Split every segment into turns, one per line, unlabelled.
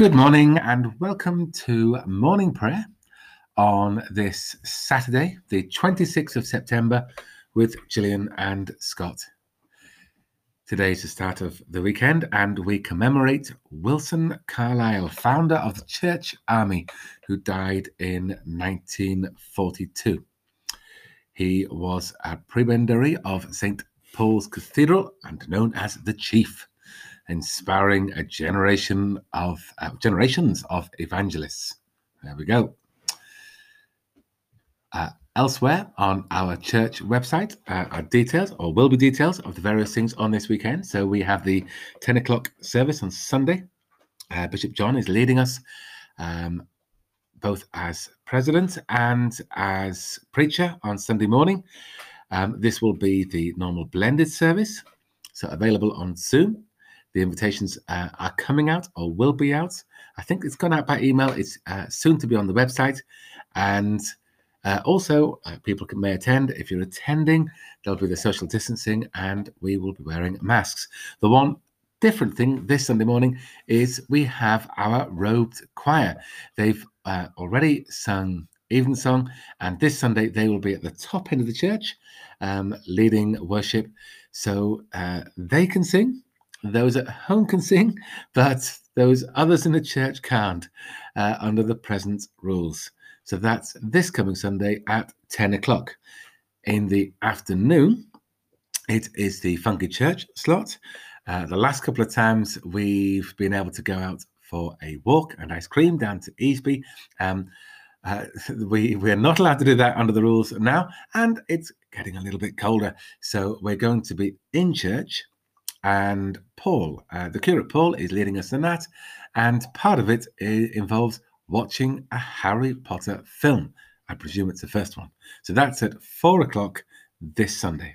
Good morning and welcome to morning prayer on this Saturday, the 26th of September, with Gillian and Scott. Today is the start of the weekend, and we commemorate Wilson Carlile, founder of the Church Army, who died in 1942. He was a prebendary of St. Paul's Cathedral and known as the Chief inspiring a generation of uh, generations of evangelists. There we go. Uh, elsewhere on our church website uh, are details, or will be details, of the various things on this weekend. So we have the 10 o'clock service on Sunday. Uh, Bishop John is leading us um, both as president and as preacher on Sunday morning. Um, this will be the normal blended service, so available on Zoom. The invitations uh, are coming out or will be out. I think it's gone out by email. It's uh, soon to be on the website. And uh, also, uh, people can, may attend. If you're attending, there'll be the social distancing and we will be wearing masks. The one different thing this Sunday morning is we have our robed choir. They've uh, already sung evensong, and this Sunday they will be at the top end of the church um, leading worship. So uh, they can sing those at home can sing, but those others in the church can't uh, under the present rules. So that's this coming Sunday at 10 o'clock. In the afternoon, it is the Funky Church slot. Uh, the last couple of times we've been able to go out for a walk and ice cream down to Easby. Um, uh, we we're not allowed to do that under the rules now, and it's getting a little bit colder. So we're going to be in church and Paul, uh, the curate Paul, is leading us in that, and part of it involves watching a Harry Potter film. I presume it's the first one. So that's at four o'clock this Sunday.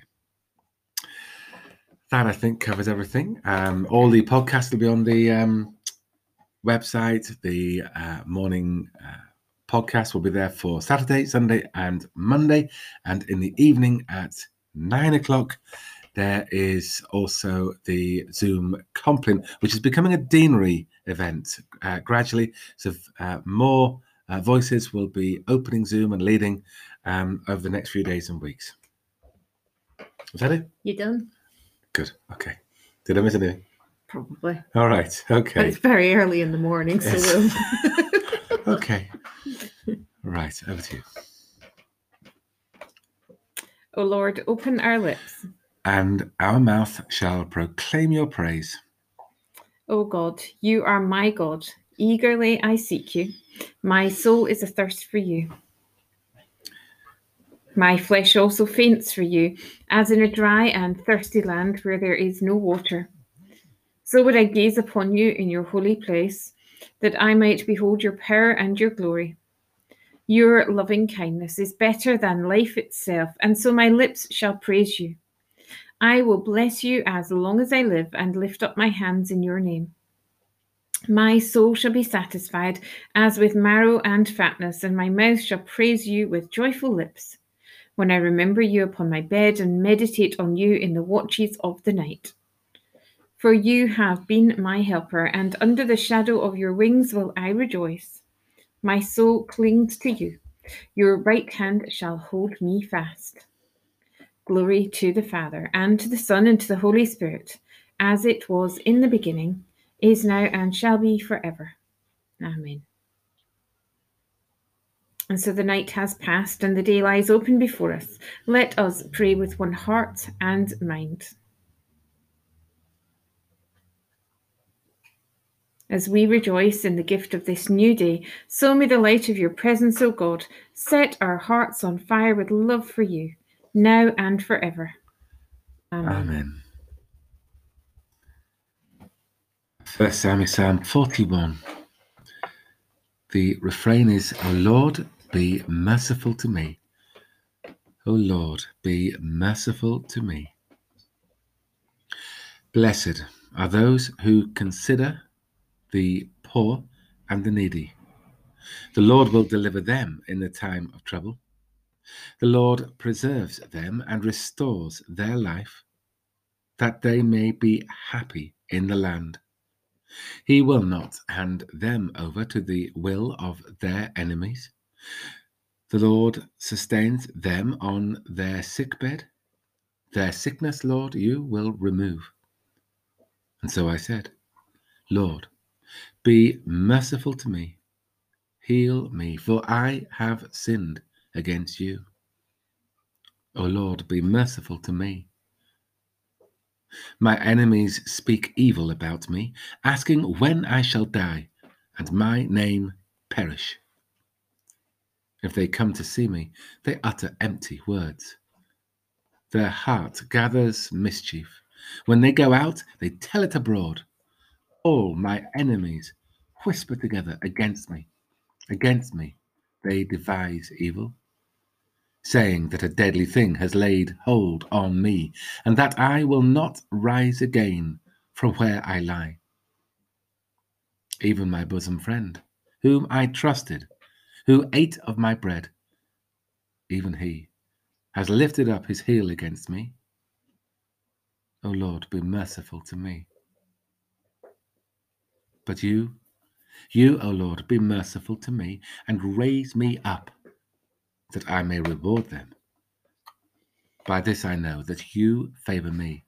That I think covers everything. Um, all the podcasts will be on the um, website. The uh, morning uh, podcast will be there for Saturday, Sunday, and Monday. And in the evening at nine o'clock, there is also the Zoom Compline, which is becoming a deanery event uh, gradually. So uh, more uh, voices will be opening Zoom and leading um, over the next few days and weeks. Is that it?
You done?
Good. Okay. Did I miss anything?
Probably.
All right. Okay.
But it's very early in the morning, so.
Yes. okay. Right. Over to you.
O Lord, open our lips
and our mouth shall proclaim your praise.
O God, you are my God. Eagerly I seek you. My soul is athirst for you. My flesh also faints for you, as in a dry and thirsty land where there is no water. So would I gaze upon you in your holy place, that I might behold your power and your glory. Your loving kindness is better than life itself, and so my lips shall praise you. I will bless you as long as I live and lift up my hands in your name. My soul shall be satisfied as with marrow and fatness, and my mouth shall praise you with joyful lips, when I remember you upon my bed and meditate on you in the watches of the night. For you have been my helper, and under the shadow of your wings will I rejoice. My soul clings to you. Your right hand shall hold me fast. Glory to the Father, and to the Son, and to the Holy Spirit, as it was in the beginning, is now, and shall be forever. Amen. And so the night has passed, and the day lies open before us. Let us pray with one heart and mind. As we rejoice in the gift of this new day, so may the light of your presence, O God, set our hearts on fire with love for you now and forever.
Amen. Amen. First Samuel Psalm 41. The refrain is, O Lord, be merciful to me. O Lord, be merciful to me. Blessed are those who consider the poor and the needy. The Lord will deliver them in the time of trouble. The Lord preserves them and restores their life, that they may be happy in the land. He will not hand them over to the will of their enemies. The Lord sustains them on their sick bed. Their sickness, Lord, you will remove. And so I said, Lord, be merciful to me. Heal me, for I have sinned against you. O Lord, be merciful to me. My enemies speak evil about me, asking when I shall die and my name perish. If they come to see me, they utter empty words. Their heart gathers mischief. When they go out, they tell it abroad. All my enemies whisper together against me. Against me, they devise evil saying that a deadly thing has laid hold on me, and that I will not rise again from where I lie. Even my bosom friend, whom I trusted, who ate of my bread, even he has lifted up his heel against me. O Lord, be merciful to me. But you, you, O Lord, be merciful to me and raise me up that I may reward them. By this I know that you favor me,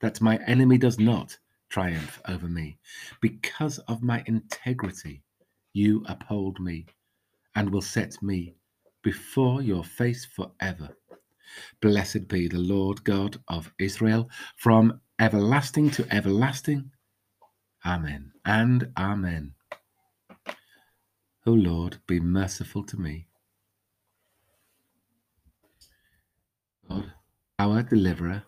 that my enemy does not triumph over me. Because of my integrity, you uphold me and will set me before your face forever. Blessed be the Lord God of Israel from everlasting to everlasting. Amen and Amen. O Lord, be merciful to me God, our deliverer,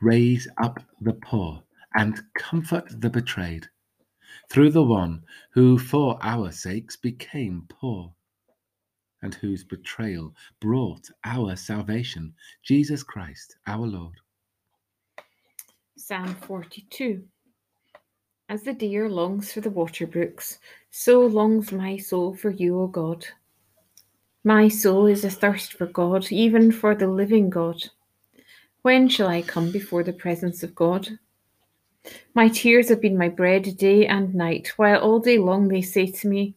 raise up the poor and comfort the betrayed through the one who for our sakes became poor and whose betrayal brought our salvation, Jesus Christ our Lord.
Psalm 42 As the deer longs for the water brooks, so longs my soul for you, O God. My soul is athirst for God, even for the living God. When shall I come before the presence of God? My tears have been my bread day and night, while all day long they say to me,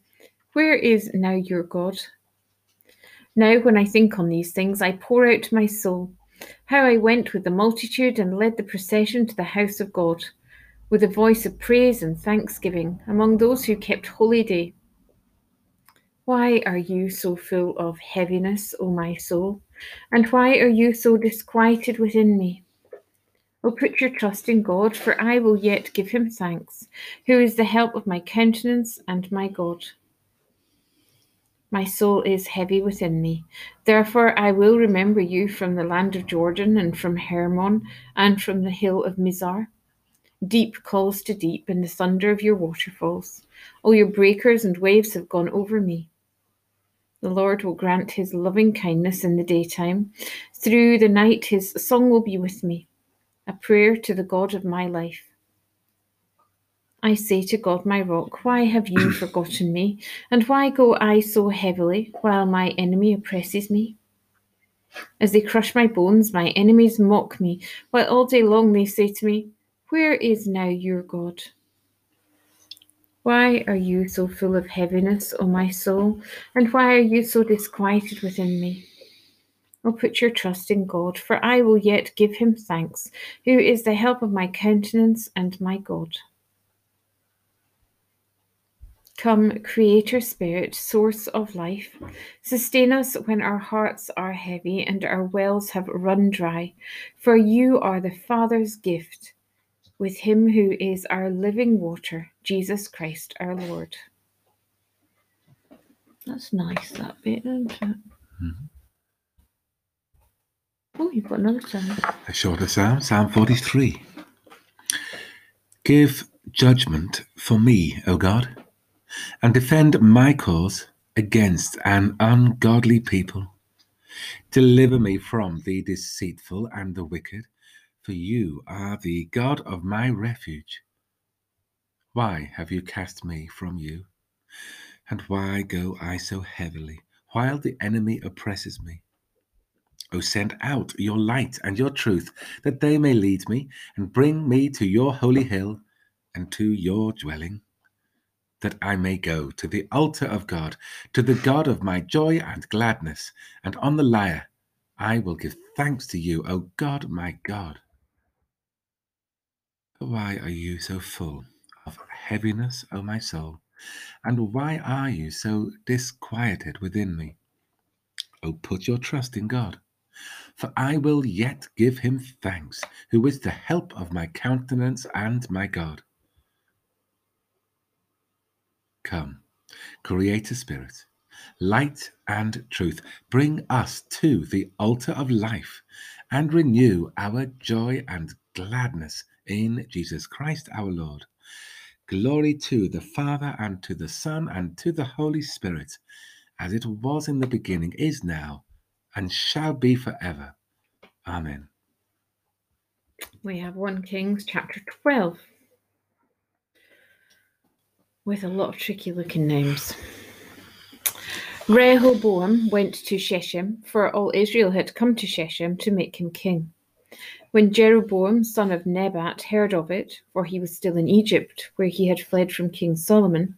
Where is now your God? Now, when I think on these things, I pour out my soul. How I went with the multitude and led the procession to the house of God, with a voice of praise and thanksgiving among those who kept holy day. Why are you so full of heaviness, O my soul? And why are you so disquieted within me? O put your trust in God, for I will yet give him thanks, who is the help of my countenance and my God. My soul is heavy within me. Therefore I will remember you from the land of Jordan, and from Hermon, and from the hill of Mizar. Deep calls to deep in the thunder of your waterfalls. All your breakers and waves have gone over me. The Lord will grant his loving kindness in the daytime. Through the night, his song will be with me, a prayer to the God of my life. I say to God, my rock, why have you forgotten me? And why go I so heavily while my enemy oppresses me? As they crush my bones, my enemies mock me, while all day long they say to me, Where is now your God? Why are you so full of heaviness, O my soul? And why are you so disquieted within me? O put your trust in God, for I will yet give him thanks, who is the help of my countenance and my God. Come, Creator Spirit, source of life, sustain us when our hearts are heavy and our wells have run dry, for you are the Father's gift with him who is our living water, Jesus Christ our Lord. That's nice, that bit, isn't it? Mm-hmm. Oh, you've got another psalm.
A shorter psalm, Psalm 43. Give judgment for me, O God, and defend my cause against an ungodly people. Deliver me from the deceitful and the wicked for you are the God of my refuge. Why have you cast me from you? And why go I so heavily, while the enemy oppresses me? O send out your light and your truth, that they may lead me and bring me to your holy hill and to your dwelling. that I may go to the altar of God, to the God of my joy and gladness, and on the lyre I will give thanks to you, O God, my God. Why are you so full heaviness, O my soul? And why are you so disquieted within me? O put your trust in God, for I will yet give him thanks, who is the help of my countenance and my God. Come, Creator Spirit, light and truth, bring us to the altar of life and renew our joy and gladness in Jesus Christ our Lord. Glory to the Father and to the Son and to the Holy Spirit, as it was in the beginning, is now, and shall be forever. Amen.
We have 1 Kings chapter 12 with a lot of tricky looking names. Rehoboam went to Shechem, for all Israel had come to Shechem to make him king. When Jeroboam, son of Nebat, heard of it, for he was still in Egypt, where he had fled from King Solomon,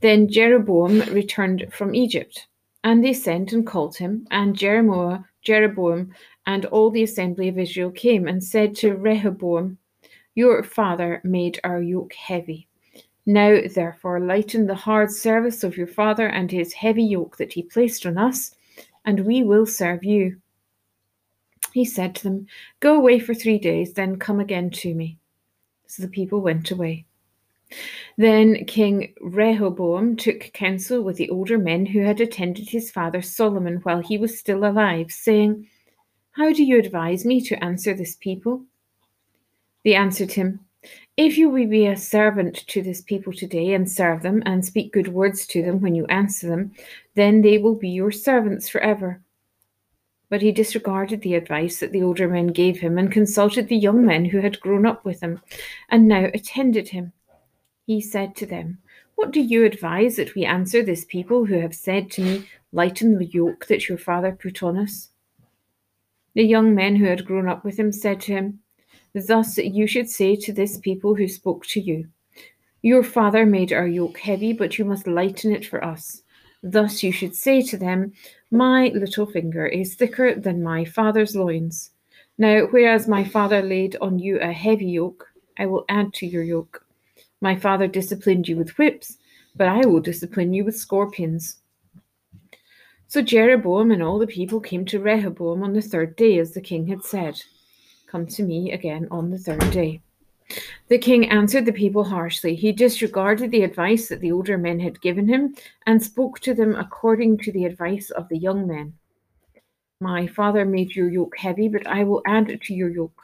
then Jeroboam returned from Egypt. And they sent and called him, and Jeremoah, Jeroboam, and all the assembly of Israel came and said to Rehoboam, Your father made our yoke heavy. Now, therefore, lighten the hard service of your father and his heavy yoke that he placed on us, and we will serve you. He said to them, Go away for three days, then come again to me. So the people went away. Then King Rehoboam took counsel with the older men who had attended his father Solomon while he was still alive, saying, How do you advise me to answer this people? They answered him, If you will be a servant to this people today and serve them and speak good words to them when you answer them, then they will be your servants forever. But he disregarded the advice that the older men gave him and consulted the young men who had grown up with him and now attended him. He said to them, What do you advise that we answer this people who have said to me, Lighten the yoke that your father put on us? The young men who had grown up with him said to him, Thus you should say to this people who spoke to you, Your father made our yoke heavy, but you must lighten it for us. Thus you should say to them, My little finger is thicker than my father's loins. Now, whereas my father laid on you a heavy yoke, I will add to your yoke. My father disciplined you with whips, but I will discipline you with scorpions. So Jeroboam and all the people came to Rehoboam on the third day, as the king had said. Come to me again on the third day. The king answered the people harshly. He disregarded the advice that the older men had given him and spoke to them according to the advice of the young men. My father made your yoke heavy, but I will add to your yoke.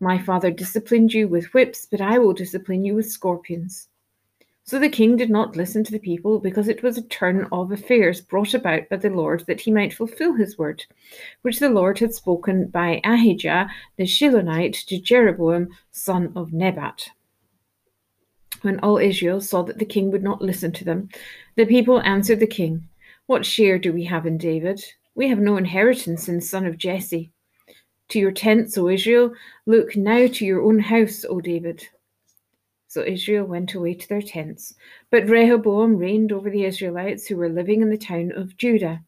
My father disciplined you with whips, but I will discipline you with scorpions. So the king did not listen to the people, because it was a turn of affairs brought about by the Lord that he might fulfill his word, which the Lord had spoken by Ahijah the Shilonite to Jeroboam, son of Nebat. When all Israel saw that the king would not listen to them, the people answered the king, What share do we have in David? We have no inheritance in the son of Jesse. To your tents, O Israel, look now to your own house, O David. So Israel went away to their tents. But Rehoboam reigned over the Israelites who were living in the town of Judah.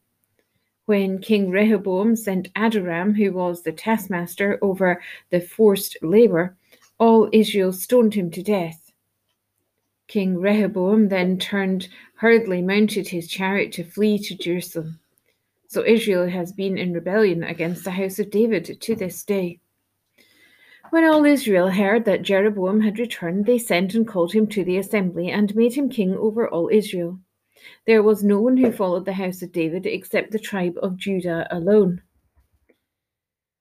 When King Rehoboam sent Adoram, who was the taskmaster over the forced labor, all Israel stoned him to death. King Rehoboam then turned hurriedly mounted his chariot to flee to Jerusalem. So Israel has been in rebellion against the house of David to this day. When all Israel heard that Jeroboam had returned, they sent and called him to the assembly and made him king over all Israel. There was no one who followed the house of David except the tribe of Judah alone.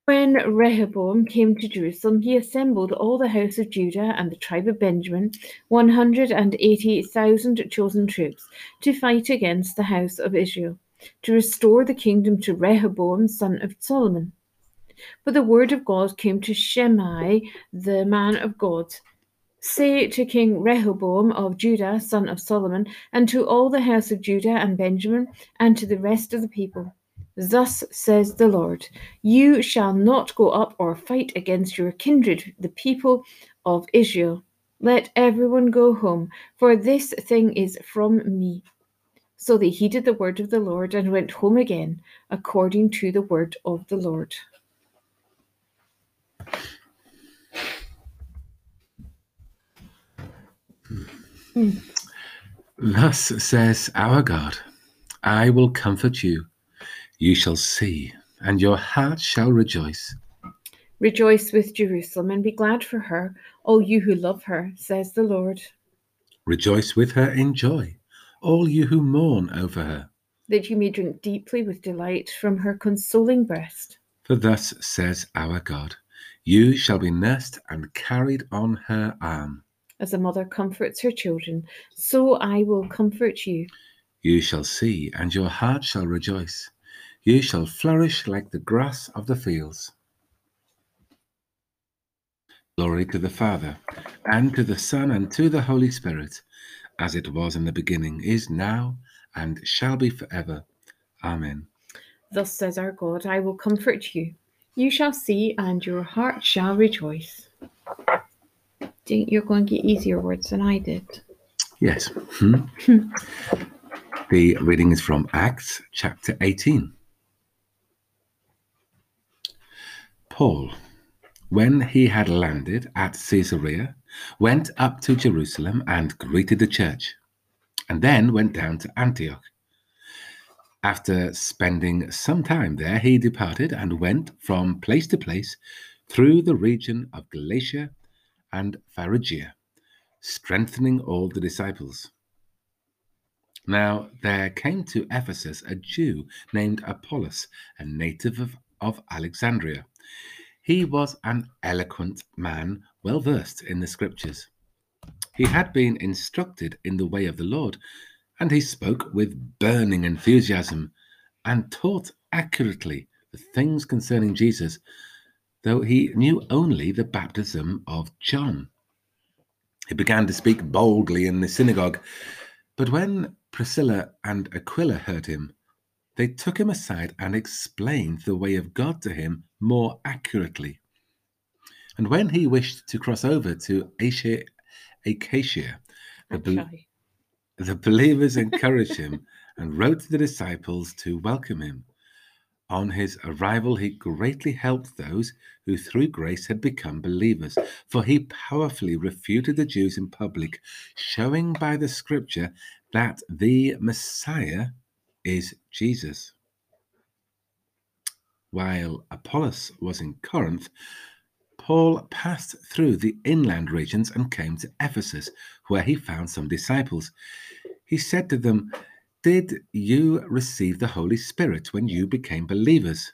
When Rehoboam came to Jerusalem, he assembled all the house of Judah and the tribe of Benjamin, 180,000 chosen troops, to fight against the house of Israel, to restore the kingdom to Rehoboam, son of Solomon. But the word of God came to Shemaiah, the man of God. Say to King Rehoboam of Judah, son of Solomon, and to all the house of Judah and Benjamin, and to the rest of the people. Thus says the Lord You shall not go up or fight against your kindred, the people of Israel. Let everyone go home, for this thing is from me. So they heeded the word of the Lord and went home again, according to the word of the Lord.
Thus says our God I will comfort you. You shall see, and your heart shall rejoice.
Rejoice with Jerusalem and be glad for her, all you who love her, says the Lord.
Rejoice with her in joy, all you who mourn over her.
That you may drink deeply with delight from her consoling breast.
For thus says our God You shall be nursed and carried on her arm.
As a mother comforts her children, so I will comfort you.
You shall see, and your heart shall rejoice. You shall flourish like the grass of the fields. Glory to the Father, and to the Son, and to the Holy Spirit, as it was in the beginning, is now, and shall be forever. Amen.
Thus says our God, I will comfort you. You shall see, and your heart shall rejoice. Think you're going to get easier words than I did.
Yes. Hmm. the reading is from Acts chapter 18. Paul, when he had landed at Caesarea, went up to Jerusalem and greeted the church, and then went down to Antioch. After spending some time there, he departed and went from place to place through the region of Galatia and Phrygia, strengthening all the disciples. Now there came to Ephesus a Jew named Apollos, a native of, of Alexandria. He was an eloquent man, well versed in the scriptures. He had been instructed in the way of the Lord, and he spoke with burning enthusiasm and taught accurately the things concerning Jesus, though he knew only the baptism of John. He began to speak boldly in the synagogue, but when Priscilla and Aquila heard him, they took him aside and explained the way of God to him more accurately. And when he wished to cross over to Asia, Acacia, the. The believers encouraged him and wrote to the disciples to welcome him. On his arrival, he greatly helped those who through grace had become believers, for he powerfully refuted the Jews in public, showing by the scripture that the Messiah is Jesus. While Apollos was in Corinth, Paul passed through the inland regions and came to Ephesus, where he found some disciples. He said to them, Did you receive the Holy Spirit when you became believers?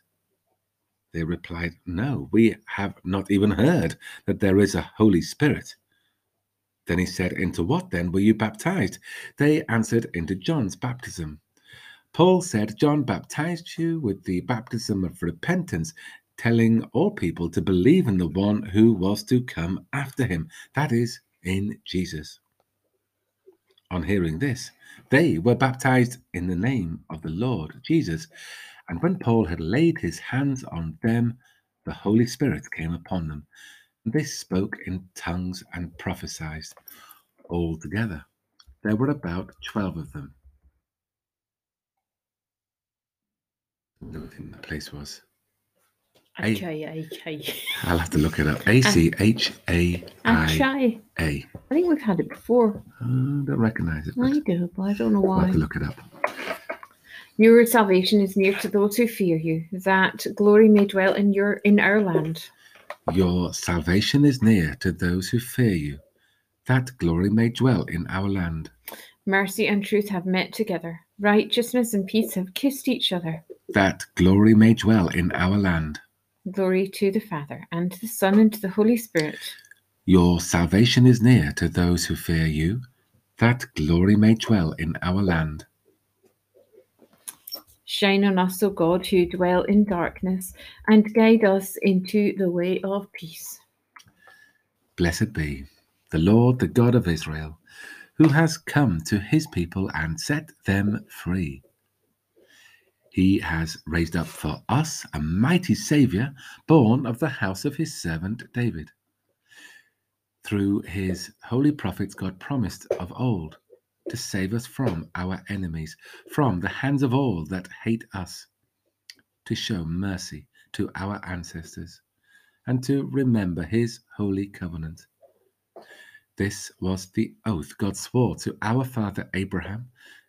They replied, No, we have not even heard that there is a Holy Spirit. Then he said, Into what then were you baptized? They answered, Into John's baptism. Paul said, John baptized you with the baptism of repentance, telling all people to believe in the one who was to come after him, that is, in Jesus. On hearing this, they were baptized in the name of the Lord Jesus. And when Paul had laid his hands on them, the Holy Spirit came upon them. And they spoke in tongues and prophesied. all together. there were about twelve of them. I don't think the place was.
Achai.
I'll have to look it up. A C H A I. A.
I think we've had it before.
I don't recognize it,
I do, but I don't know why.
I'll have to look it up.
Your salvation is near to those who fear you, that glory may dwell in your in our land.
Your salvation is near to those who fear you, that glory may dwell in our land.
Mercy and truth have met together. Righteousness and peace have kissed each other.
That glory may dwell in our land.
Glory to the Father, and to the Son, and to the Holy Spirit.
Your salvation is near to those who fear you, that glory may dwell in our land.
Shine on us, O God, who dwell in darkness, and guide us into the way of peace.
Blessed be the Lord, the God of Israel, who has come to his people and set them free. He has raised up for us a mighty Saviour, born of the house of his servant David. Through his holy prophets, God promised of old to save us from our enemies, from the hands of all that hate us, to show mercy to our ancestors, and to remember his holy covenant. This was the oath God swore to our father Abraham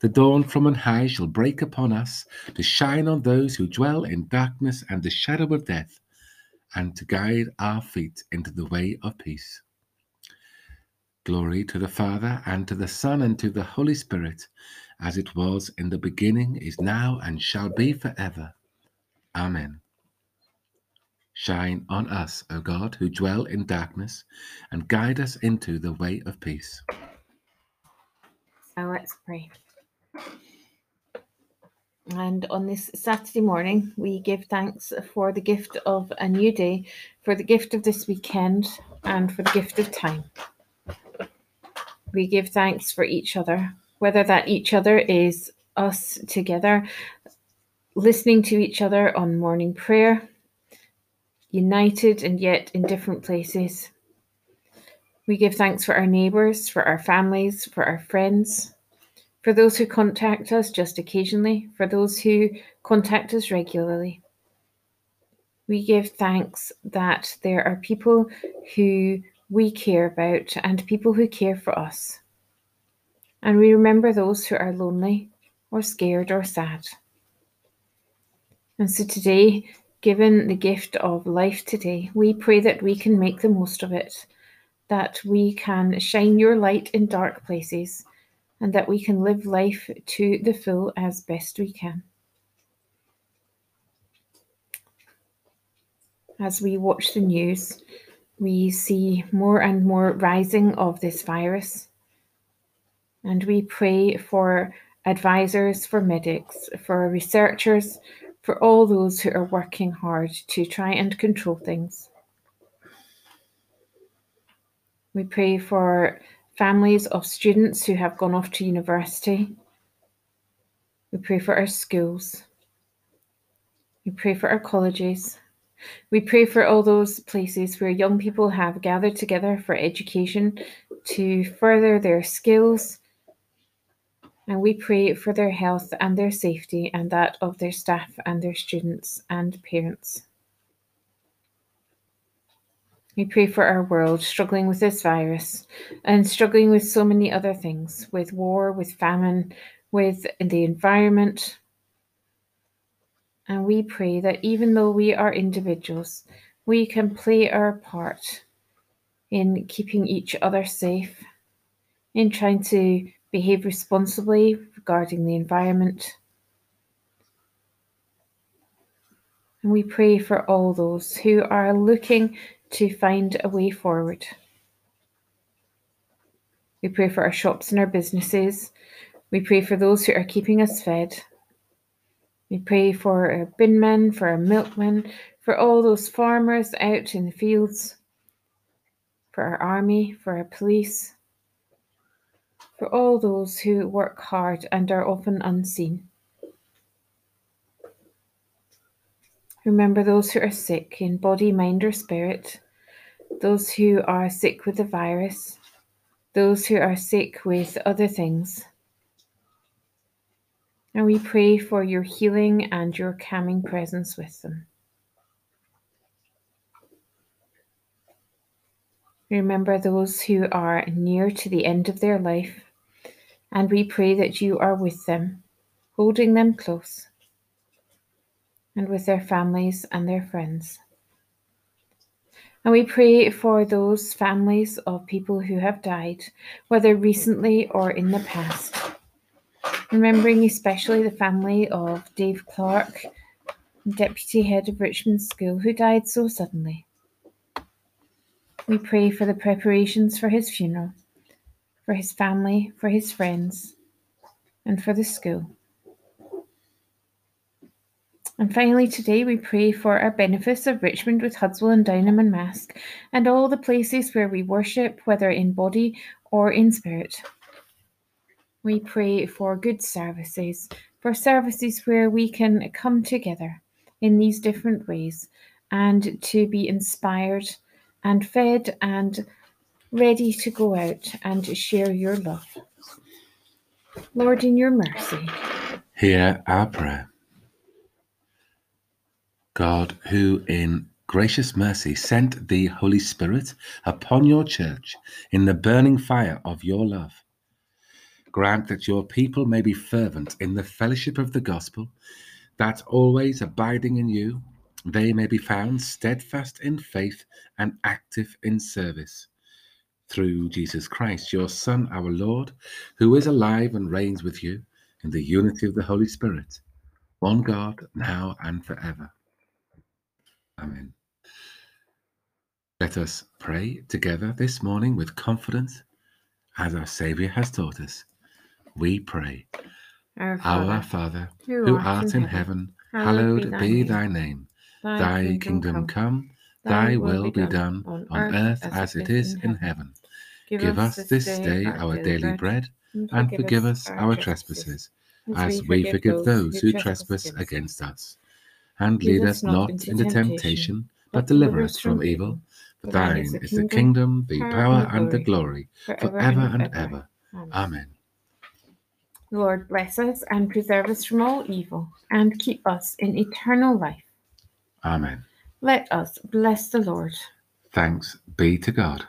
the dawn from on high shall break upon us to shine on those who dwell in darkness and the shadow of death, and to guide our feet into the way of peace. Glory to the Father, and to the Son, and to the Holy Spirit, as it was in the beginning, is now, and shall be forever. Amen. Shine on us, O God, who dwell in darkness, and guide us into the way of peace.
Oh, so let's pray. And on this Saturday morning, we give thanks for the gift of a new day, for the gift of this weekend, and for the gift of time we give thanks for each other, whether that each other is us together, listening to each other on morning prayer, united and yet in different places. We give thanks for our neighbours, for our families, for our friends, for those who contact us just occasionally, for those who contact us regularly. We give thanks that there are people who we care about and people who care for us. And we remember those who are lonely or scared or sad. And so today, given the gift of life today, we pray that we can make the most of it, that we can shine your light in dark places, and that we can live life to the full as best we can. As we watch the news, we see more and more rising of this virus. And we pray for advisors, for medics, for researchers, for all those who are working hard to try and control things. We pray for families of students who have gone off to university. We pray for our schools. We pray for our colleges. We pray for all those places where young people have gathered together for education to further their skills. And we pray for their health and their safety and that of their staff and their students and parents. We pray for our world struggling with this virus and struggling with so many other things with war, with famine, with the environment, and we pray that even though we are individuals, we can play our part in keeping each other safe, in trying to behave responsibly regarding the environment. And we pray for all those who are looking to find a way forward. We pray for our shops and our businesses. We pray for those who are keeping us fed. We pray for our binmen, for our milkmen, for all those farmers out in the fields, for our army, for our police, for all those who work hard and are often unseen. Remember those who are sick in body, mind, or spirit, those who are sick with the virus, those who are sick with other things. And we pray for your healing and your calming presence with them. Remember those who are near to the end of their life, and we pray that you are with them, holding them close, and with their families and their friends. And we pray for those families of people who have died, whether recently or in the past remembering especially the family of Dave Clark, deputy head of Richmond School, who died so suddenly. We pray for the preparations for his funeral, for his family, for his friends, and for the school. And finally, today we pray for our benefice of Richmond with Hudswell and Downholme and Marske, and all the places where we worship, whether in body or in spirit. We pray for good services, for services where we can come together in these different ways and to be inspired and fed and ready to go out and share your love. Lord, in your mercy,
Hear our prayer. God, who in gracious mercy sent the Holy Spirit upon your church in the burning fire of your love, grant that your people may be fervent in the fellowship of the gospel, that always abiding in you, they may be found steadfast in faith and active in service. Through Jesus Christ, your Son, our Lord, who is alive and reigns with you in the unity of the Holy Spirit, one God, now and forever. Let us pray together this morning with confidence as our Saviour has taught us. We pray,
our
Our Father, who art in heaven, hallowed be thy name. Thy kingdom come, thy will be done on earth as it is in heaven. Give us this day our daily bread, and forgive us our trespasses, as we forgive those who trespass against us. And lead us not into temptation, but deliver us from evil. For thine is the kingdom, the power, and the glory, forever and ever. Amen.
Lord, bless us and preserve us from all evil, and keep us in eternal life.
Amen.
Let us bless the Lord.
Thanks be to God.